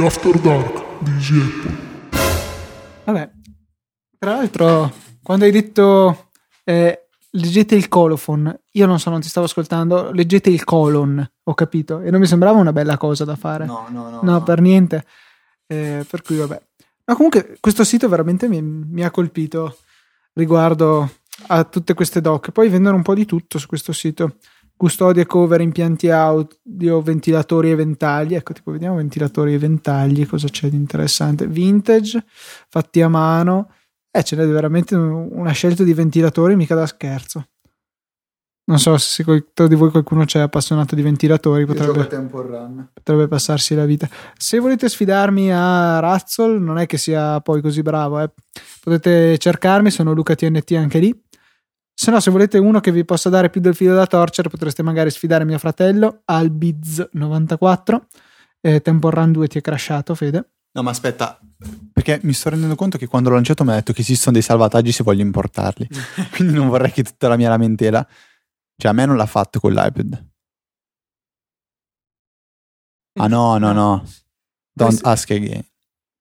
di After Dark di Easy Apple. Vabbè, tra l'altro, quando hai detto eh, leggete il colophon, io non so, non ti stavo ascoltando, leggete il colon, ho capito, e non mi sembrava una bella cosa da fare. No, no, no. No, per niente. Eh, per cui, vabbè. Ma comunque, questo sito veramente mi, mi ha colpito riguardo a tutte queste doc. Poi vendono un po' di tutto su questo sito. Custodia, cover, impianti audio, ventilatori e ventagli. Ecco, tipo, vediamo ventilatori e ventagli, cosa c'è di interessante. Vintage, fatti a mano. Eh, ce n'è veramente una scelta di ventilatori mica da scherzo. Non so se tra di voi qualcuno c'è appassionato di ventilatori, potrebbe, potrebbe, passarsi la vita. Se volete sfidarmi a Razzle, non è che sia poi così bravo, eh. potete cercarmi, sono Luca TNT anche lì. Se no, se volete uno che vi possa dare più del filo da torcere, potreste magari sfidare mio fratello Albiz94. Eh, Temple Run 2 ti è crashato, Fede. No, ma aspetta, perché mi sto rendendo conto che quando l'ho lanciato mi ha detto che esistono dei salvataggi se voglio importarli. Quindi non vorrei che tutta la mia lamentela cioè, a me non l'ha fatto con l'iPad. Ah no, no, no. Don't ask again.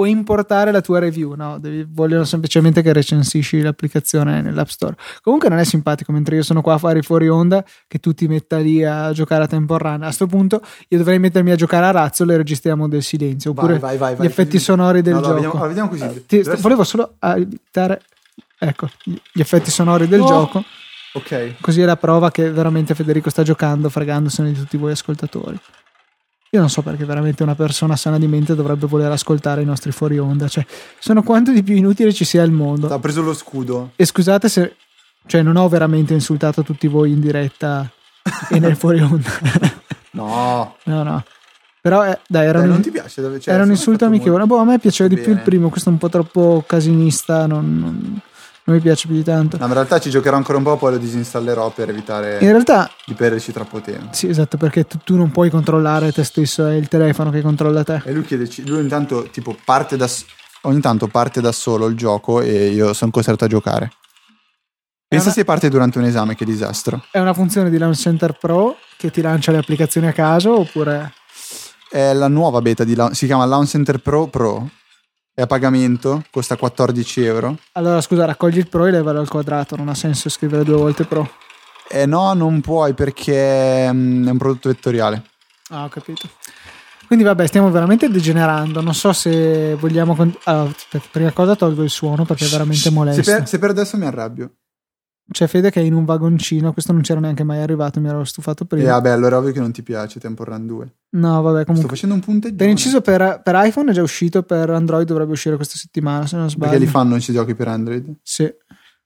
Puoi importare la tua review, no? Devi, vogliono semplicemente che recensisci l'applicazione nell'App Store. Comunque non è simpatico, mentre io sono qua a fare fuori onda, che tu ti metta lì a giocare a tempo run. A questo punto io dovrei mettermi a giocare a Razzolo e registriamo del silenzio. Oppure vai, vai, vai, gli effetti sonori del no, gioco. Vediamo, vediamo così. Eh, ti, volevo solo evitare, ecco, gli effetti sonori del no. gioco. Ok. Così è la prova che veramente Federico sta giocando fregandosene di tutti voi ascoltatori. Io non so perché veramente una persona sana di mente dovrebbe voler ascoltare i nostri fuori onda. Cioè, sono quanto di più inutile ci sia al mondo. Ha preso lo scudo. E scusate se. Cioè, non ho veramente insultato tutti voi in diretta e nel fuori onda. no. No, no. Però eh, dai, era, dai, un, non ti piace, dove, cioè, era un insulto amichevole. Boh, a me piaceva di più il primo, questo è un po' troppo casinista. Non, non, non mi piace più di tanto. No, in realtà ci giocherò ancora un po', poi lo disinstallerò per evitare realtà, di perderci troppo tempo. Sì, esatto, perché tu, tu, non puoi controllare te stesso, è il telefono che controlla te. E lui chiede, lui intanto tipo parte da ogni tanto parte da solo il gioco e io sono costretto a giocare. Pensa una... se parte durante un esame, che disastro. È una funzione di Launch Center Pro che ti lancia le applicazioni a caso oppure... È la nuova beta di si chiama Launch Center Pro Pro è a pagamento, costa 14 euro. Allora scusa, raccogli il Pro e levalo al quadrato, non ha senso scrivere due volte Pro. Eh no, non puoi perché mm, è un prodotto vettoriale. Ah, ho capito. Quindi vabbè, stiamo veramente degenerando. Non so se vogliamo... Con... Allora, prima cosa tolgo il suono perché è veramente molesto. Se per, se per adesso mi arrabbio. C'è Fede che è in un vagoncino, questo non c'era neanche mai arrivato, mi ero stufato prima. E vabbè, allora è ovvio che non ti piace Temple Run 2. No, vabbè, comunque. Sto facendo un punteggio. Per inciso, per, per, iPhone è già uscito, per Android dovrebbe uscire questa settimana, se non sbaglio. Perché li fanno questi giochi per Android? Sì.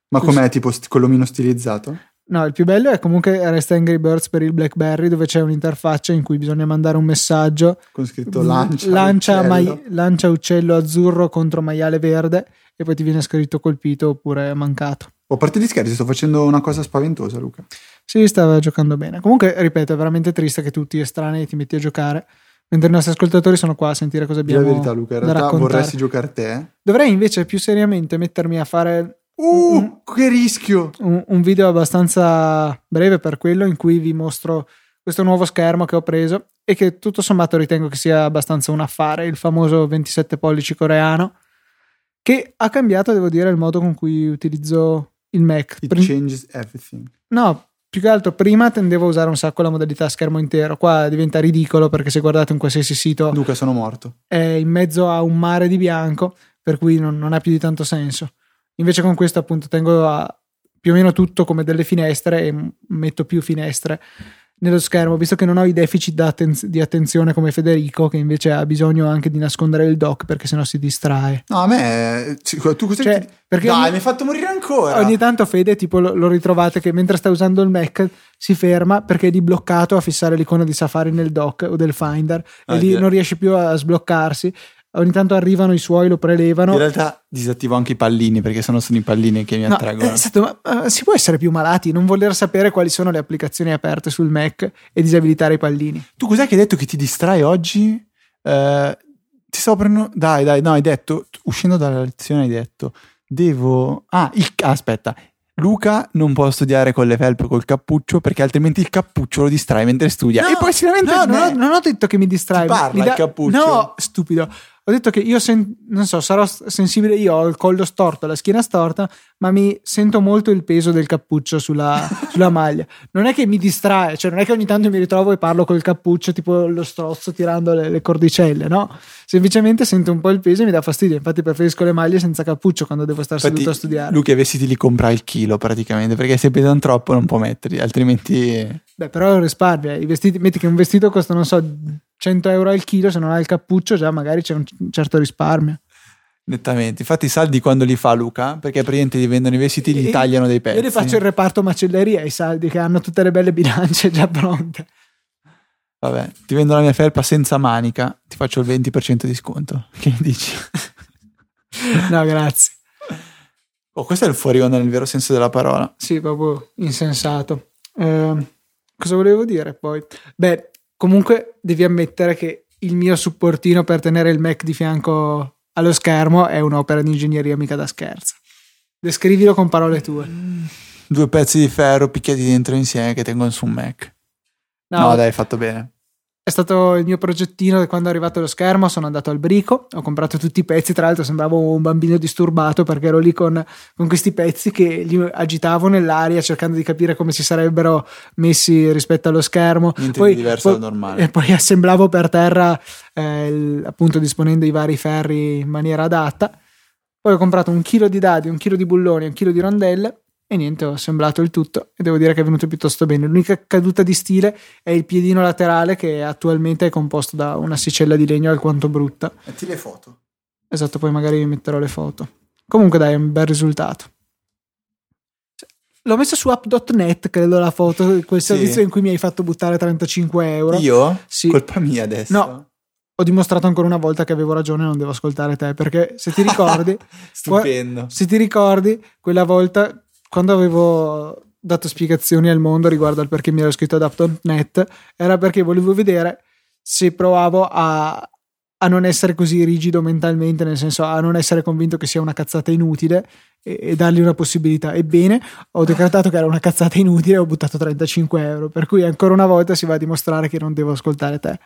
Ma Così. com'è, tipo st- quello meno stilizzato? No, il più bello è comunque Resta Angry Birds per il BlackBerry, dove c'è un'interfaccia in cui bisogna mandare un messaggio. Con scritto lancia, lancia, uccello. Mai- lancia uccello azzurro contro maiale verde e poi ti viene scritto colpito oppure mancato. O a parte di scherzi, sto facendo una cosa spaventosa, Luca. Sì, stava giocando bene. Comunque, ripeto, è veramente triste che tutti estranei ti metti a giocare. Mentre i nostri ascoltatori sono qua a sentire cosa abbiamo. La verità, Luca, in realtà raccontare. vorresti giocare te. Dovrei invece più seriamente mettermi a fare. Uh, un, che rischio! Un, un video abbastanza breve per quello in cui vi mostro questo nuovo schermo che ho preso e che tutto sommato ritengo che sia abbastanza un affare, il famoso 27 pollici coreano, che ha cambiato, devo dire, il modo con cui utilizzo il Mac. It Prim- changes everything. No, più che altro prima tendevo a usare un sacco la modalità schermo intero. Qua diventa ridicolo perché se guardate un qualsiasi sito. Luca, sono morto. È in mezzo a un mare di bianco, per cui non, non ha più di tanto senso. Invece con questo, appunto, tengo a più o meno tutto come delle finestre e metto più finestre nello schermo, visto che non ho i deficit attenz- di attenzione come Federico, che invece ha bisogno anche di nascondere il dock perché sennò si distrae. No, a me. Tu cosa cioè, perché Dai, ogni, mi hai fatto morire ancora. Ogni tanto Fede, tipo, lo, lo, ritrovate che mentre sta usando il Mac si ferma perché è di bloccato a fissare l'icona di Safari nel dock o del Finder ah, e lì non riesce più a sbloccarsi ogni tanto arrivano i suoi, lo prelevano. In realtà disattivo anche i pallini perché sono, sono i pallini che mi no, attraggono. Esatto, ma uh, si può essere più malati, non voler sapere quali sono le applicazioni aperte sul Mac e disabilitare i pallini. Tu cos'è che hai detto che ti distrae oggi? Uh, ti stavo prendendo... Dai, dai, no, hai detto, uscendo dalla lezione hai detto, devo... Ah, il... aspetta, Luca non può studiare con le felpe col cappuccio perché altrimenti il cappuccio lo distrae mentre studia. No, e poi si lamenta No, non ho, non ho detto che mi distrae. Ti parla mi il cappuccio? No, stupido. Ho detto che io sen- non so, sarò sensibile io, ho il collo storto, la schiena storta, ma mi sento molto il peso del cappuccio sulla, sulla maglia. Non è che mi distrae, cioè non è che ogni tanto mi ritrovo e parlo col cappuccio tipo lo strozzo tirando le, le cordicelle, no? Semplicemente sento un po' il peso e mi dà fastidio. Infatti preferisco le maglie senza cappuccio quando devo stare Infatti, seduto a studiare. Luca i vestiti li compra al chilo praticamente perché se pesano troppo non può metterli, altrimenti Beh, però risparmia. I vestiti, metti che un vestito costa, non so, 100 euro al chilo, se non hai il cappuccio già magari c'è un certo risparmio. nettamente. Infatti i saldi quando li fa Luca, perché praticamente gli vendono i vestiti gli E- tagliano dei pezzi. Io le faccio il reparto macelleria ai saldi che hanno tutte le belle bilance già pronte. Vabbè, ti vendo la mia felpa senza manica, ti faccio il 20% di sconto. Che dici? No, grazie. Oh, questo è il fuori onda nel vero senso della parola. Sì, proprio insensato. Ehm, cosa volevo dire poi? Beh, comunque devi ammettere che il mio supportino per tenere il Mac di fianco allo schermo è un'opera di ingegneria mica da scherzo. Descrivilo con parole tue. Due pezzi di ferro picchiati dentro insieme che tengono su un Mac. No, dai, hai fatto bene. È stato il mio progettino che quando è arrivato lo schermo sono andato al brico, ho comprato tutti i pezzi, tra l'altro sembravo un bambino disturbato perché ero lì con, con questi pezzi che li agitavo nell'aria cercando di capire come si sarebbero messi rispetto allo schermo. Niente Poi- di diverso poi- dal normale. E poi assemblavo per terra, eh, il- appunto disponendo i vari ferri in maniera adatta. Poi ho comprato un chilo di dadi, un chilo di bulloni, un chilo di rondelle e niente, ho assemblato il tutto e devo dire che è venuto piuttosto bene. L'unica caduta di stile è il piedino laterale che attualmente è composto da una sicella di legno alquanto brutta. Metti le foto. Esatto, poi magari vi metterò le foto. Comunque dai, è un bel risultato. L'ho messa su app.net, credo la foto, quel Sì. servizio in cui mi hai fatto buttare 35 euro. Io? Sì. Colpa mia adesso. No. Ho dimostrato ancora una volta che avevo ragione, non devo ascoltare te, perché se ti ricordi, Stupendo. se ti ricordi, quella volta quando avevo dato spiegazioni al mondo riguardo al perché mi ero iscritto ad app.net, era perché volevo vedere se provavo a, a non essere così rigido mentalmente, nel senso a non essere convinto che sia una cazzata inutile e, e dargli una possibilità. Ebbene, ho decretato che era una cazzata inutile e ho buttato 35 euro, per cui ancora una volta si va a dimostrare che non devo ascoltare te.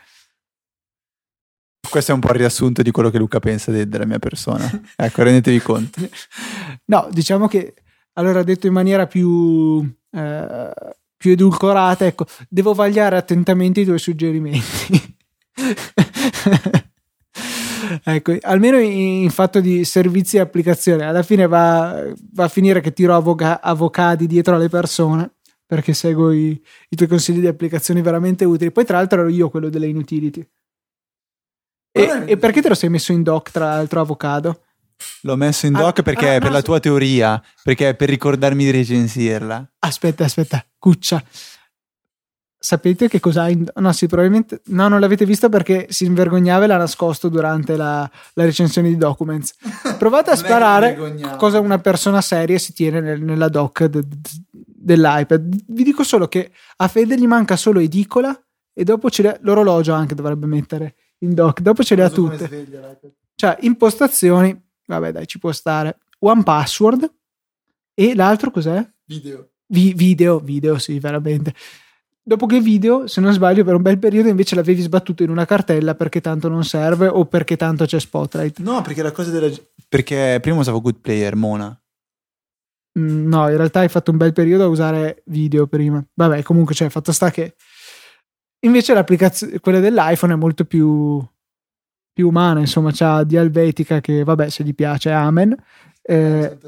Questo è un po' il riassunto di quello che Luca pensa de- della mia persona. ecco, rendetevi conto. No, diciamo che allora detto in maniera più, eh, più edulcorata, ecco, devo vagliare attentamente i tuoi suggerimenti. ecco, almeno in, fatto di servizi e applicazione, alla fine va, va a finire che tiro avoca- avvocati dietro alle persone perché seguo i, i tuoi consigli di applicazioni veramente utili. Poi, tra l'altro, ero io quello delle inutility. E, e perché te lo sei messo in doc, tra l'altro, avocado? L'ho messo in Ah, doc perché ah, è per no, la tua teoria, perché è per ricordarmi di recensirla. Aspetta, aspetta, cuccia. Sapete che cosa ha in... No, sì, probabilmente... No, non l'avete vista perché si invergognava e l'ha nascosto durante la, la recensione di Documents. Provate a sparare cosa una persona seria si tiene nel- nella doc de- de- dell'iPad. Vi dico solo che a Fede gli manca solo edicola e dopo ce l'ha... L'orologio anche dovrebbe mettere in doc. Dopo ce le ha tutte. Cioè, impostazioni... Vabbè, dai, ci può stare. One password. E l'altro cos'è? Video. Vi- video, video, sì, veramente. Dopo che video, se non sbaglio, per un bel periodo invece l'avevi sbattuto in una cartella perché tanto non serve o perché tanto c'è Spotlight. No, perché la cosa della... Perché prima usavo Good Player, Mona. Mm, no, in realtà hai fatto un bel periodo a usare video prima. Vabbè, comunque, cioè, fatto sta che invece l'applicazione, quella dell'iPhone è molto più, più umana, insomma, c'ha di Helvetica che, vabbè, se gli piace, amen. Eh,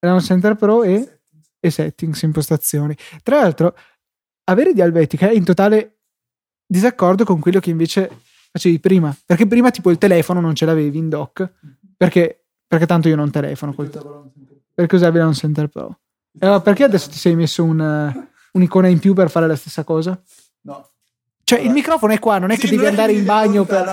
Sound Center Pro e, e settings, impostazioni. Tra l'altro, avere di Helvetica è in totale disaccordo con quello che invece facevi prima. Perché prima, tipo, il telefono non ce l'avevi in dock. Perché, perché tanto io non telefono col telefono. Perché usavi Sound Center Pro. Allora, perché adesso ti sei messo un, eh, un'icona in più per fare la stessa cosa? No. Cioè, il microfono è qua, non è che devi andare in bagno per.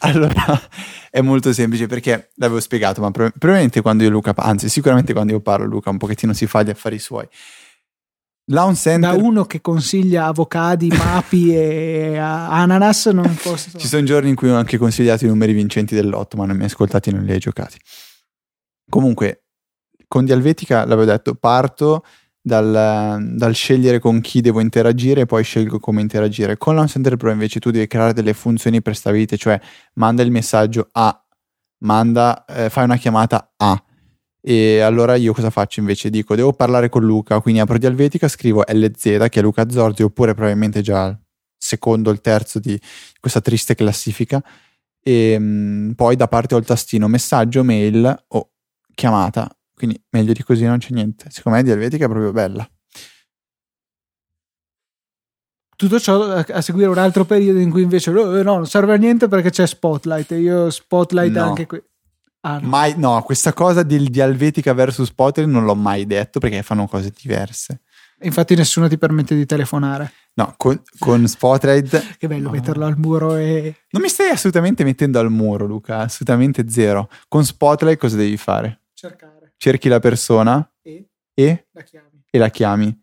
Allora, è molto semplice perché l'avevo spiegato, ma pro- probabilmente quando io Luca, anzi sicuramente quando io parlo Luca un pochettino si fa gli affari suoi. Lawn Da Center, uno che consiglia avocadi, mapi e ananas, non posso. ci sono giorni in cui ho anche consigliato i numeri vincenti dell'otto, ma non mi hai ascoltati e non li hai giocati. Comunque, con Dialvetica, l'avevo detto, parto dal, dal scegliere con chi devo interagire e poi scelgo come interagire. Con Launch Center Pro invece tu devi creare delle funzioni prestabilite, cioè manda il messaggio a, manda, eh, fai una chiamata a. E allora io cosa faccio invece? Dico, devo parlare con Luca, quindi apro Dialvetica, scrivo LZ, che è Luca Zorzi, oppure probabilmente già il secondo o il terzo di questa triste classifica, e mh, poi da parte ho il tastino messaggio, mail o chiamata, quindi meglio di così non c'è niente. Secondo me Dialvetica è proprio bella. Tutto ciò a, a seguire un altro periodo in cui invece "Oh, no, non serve a niente perché c'è Spotlight e io Spotlight No. anche qui. Ah, no. Mai, no, questa cosa del Dialvetica versus Spotlight non l'ho mai detto perché fanno cose diverse. Infatti nessuno ti permette di telefonare. No, con, con Spotlight Che bello No. metterlo al muro e... non mi stai assolutamente mettendo al muro, Luca, assolutamente zero. Con Spotlight cosa devi fare? cercare. Cerchi la persona E e, la chiami. e la chiami.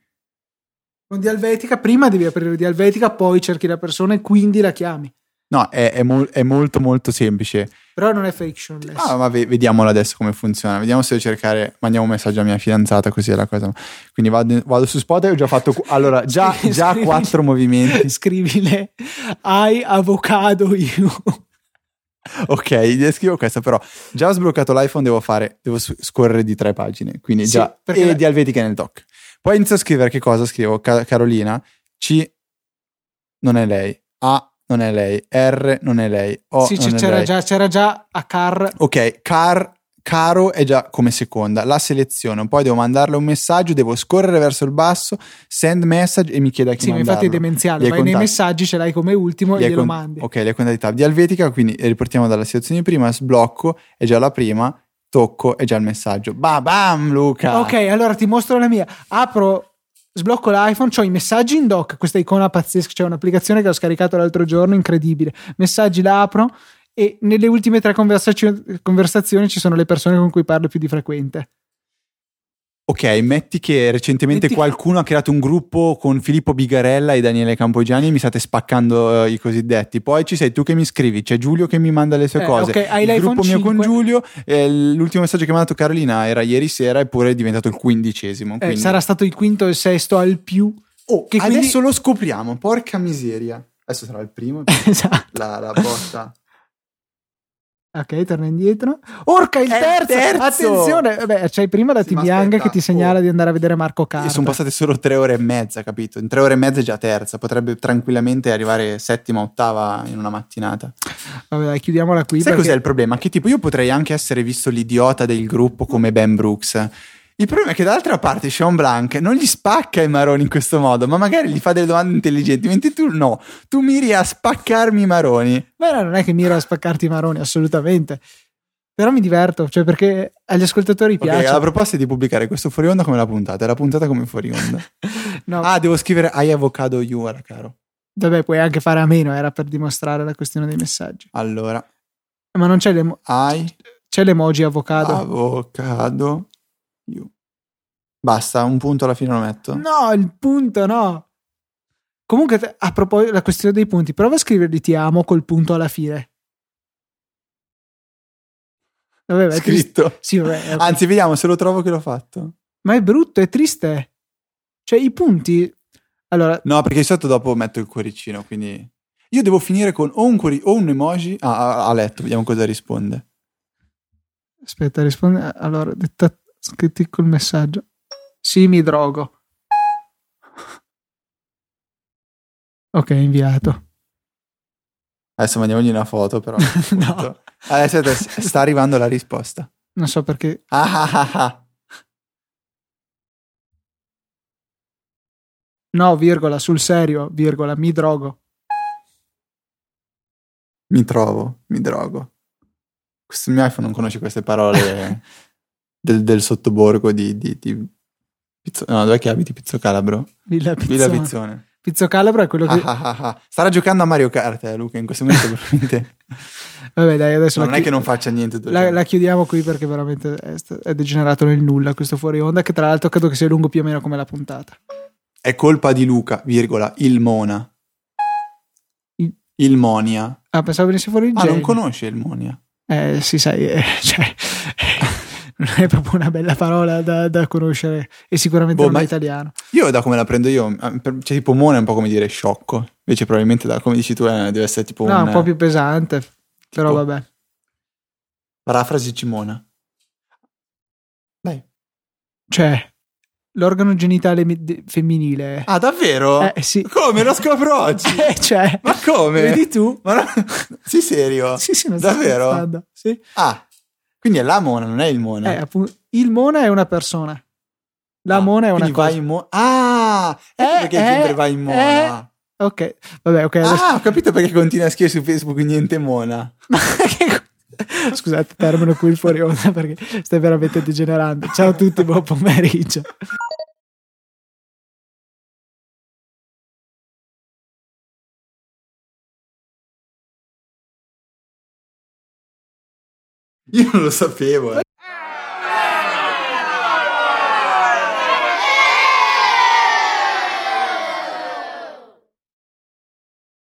Con Dialvetica prima devi aprire Dialvetica, poi cerchi la persona e quindi la chiami. No, è, è mol- è molto molto semplice. Però non è frictionless. Ah, ma ve- vediamolo adesso come funziona. Vediamo se devo cercare. Mandiamo un messaggio alla mia fidanzata, così è la cosa. Quindi vado, vado su Spotify. Ho già fatto. Allora, già, Scrivi- già quattro movimenti. Scrivile hai avocado io. Ok, scrivo questo, però già ho sbloccato l'iPhone, devo fare, devo scorrere di tre pagine, quindi Sì, già, perché e di Helvetica nel doc. Poi inizio a scrivere che cosa? Scrivo Ca- Carolina, C non è lei, A non è lei, R non è lei, O sì, non c- è c'era lei. già, c'era già a car. Ok, car, caro è già come seconda, la seleziono, poi devo mandarle un messaggio, devo scorrere verso il basso, send message e mi chiede a chi Sì, ma infatti è mandarlo. demenziale. Vai nei contatti. messaggi, ce l'hai come ultimo Gli e glielo con- mandi. Ok, le quantità di Helvetica, quindi riportiamo dalla situazione di prima, sblocco, è già la prima, tocco, è già il messaggio. Ba bam, Luca! Ok, allora ti mostro la mia. Apro, sblocco l'iPhone, ho i messaggi in doc, questa icona pazzesca, c'è un'applicazione che ho scaricato l'altro giorno, incredibile. Messaggi la apro e nelle ultime tre conversazio- conversazioni ci sono le persone con cui parlo più di frequente. Ok, metti che recentemente Metti- qualcuno ha creato un gruppo con Filippo Bigarella e Daniele Campogiani e mi state spaccando eh, i cosiddetti. Poi ci sei tu che mi scrivi, c'è Giulio che mi manda le sue Eh, cose. ok, hai il gruppo mio con 5. Giulio, eh, l'ultimo messaggio che mi ha mandato Carolina era ieri sera eppure è diventato il quindicesimo. Eh, quindi- sarà stato il quinto e il sesto al più. Oh, che quindi- adesso lo scopriamo, porca miseria. Adesso sarà il primo, esatto. la, la botta. Ok, torna indietro. Orca, il terzo! terzo! Attenzione! Vabbè, c'hai prima la Sì, aspetta, che ti segnala oh. di andare a vedere Marco Carta. E sono passate solo tre ore e mezza, capito? In tre ore e mezza è già terza, potrebbe tranquillamente arrivare settima, ottava in una mattinata. Vabbè, dai, chiudiamola qui. Sai perché- cos'è il problema? Che tipo io potrei anche essere visto l'idiota del gruppo come Ben Brooks. Il problema è che dall'altra parte Sean Blanc non gli spacca i maroni in questo modo, ma magari gli fa delle domande intelligenti, mentre tu no, tu miri a spaccarmi i maroni. Beh, no, non è che miro a spaccarti i maroni, assolutamente. Però mi diverto, cioè perché agli ascoltatori Ok, piace. la proposta è di pubblicare questo fuori onda come la puntata, e la puntata come fuori onda. No, ah, devo scrivere I avocado you, ora caro. vabbè, puoi anche fare a meno, era per dimostrare la questione dei messaggi. Allora, Ma non c'è, l'emo- I c'è l'emoji avocado. avocado you. Basta, un punto alla fine lo metto. No, il punto no. Comunque, a proposito della questione dei punti, prova a scriverli ti amo col punto alla fine. Vabbè, triste. Scritto. Sì, vabbè, Anzi, vediamo se lo trovo che l'ho fatto. ma è brutto, è triste. Cioè, i punti. Allora, No, perché di solito dopo metto il cuoricino, quindi... Io devo finire con o un, cuori- o un emoji... Ah, ha letto, vediamo cosa risponde. aspetta, rispondi. Allora, detta, scritti col messaggio. Sì, mi drogo. Ok, inviato. Adesso mandiamogli una foto, però. No. Adesso sta arrivando la risposta. Non so perché. Ah, ah, ah, ah. No, virgola, sul serio, virgola, mi drogo. Mi trovo, mi drogo. Questo mio iPhone non conosce queste parole del, del sottoborgo di... di, di Pizzo- no, dov'è che abiti Pizzo Calabro? Villa Villa Pizzone. Pizzone. Pizzo Calabro è quello che. Ah, ah, ah, ah. Starà giocando a Mario Kart, eh, Luca, in questo momento probabilmente. Vabbè, dai, adesso No, non è chi- che non faccia niente. la, giorno. la chiudiamo qui perché veramente è, è degenerato nel nulla questo fuori onda. Che tra l'altro credo che sia lungo più o meno come la puntata. È colpa di Luca, virgola, il Mona. Il- Il Monia. Ah, pensavo venisse fuori il Ah, non genio. conosce il Monia. Eh, sì, sai, eh, cioè, non è proprio una bella parola da, da conoscere e sicuramente Boh, non è italiano. Io da come la prendo io, cioè tipo Mona è un po' come dire sciocco. Invece probabilmente da come dici tu eh, deve essere tipo No, un, un po' più pesante, però tipo- vabbè. parafrasi Cimona. Dai. Cioè, l'organo genitale mi- de- femminile. Ah, davvero? Eh, sì. Come? Lo scopro oggi. Eh, cioè, Ma come? vedi tu? Ma no- Sei serio? Sì, sì, non Davvero? Sì. Ah, quindi è la Mona, non è il Mona. Eh, appunto, il Mona è una persona. La Ah, Mona è una cosa. vai in Mona. Ah, ecco Eh, perché eh, vai in Mona. eh. Ok, vabbè, ok. adesso- Ah, ho capito perché continua a scrivere su Facebook niente Mona. Scusate, termino qui il fuori onda perché stai veramente degenerando. Ciao a tutti, buon pomeriggio. Io non lo sapevo. eh.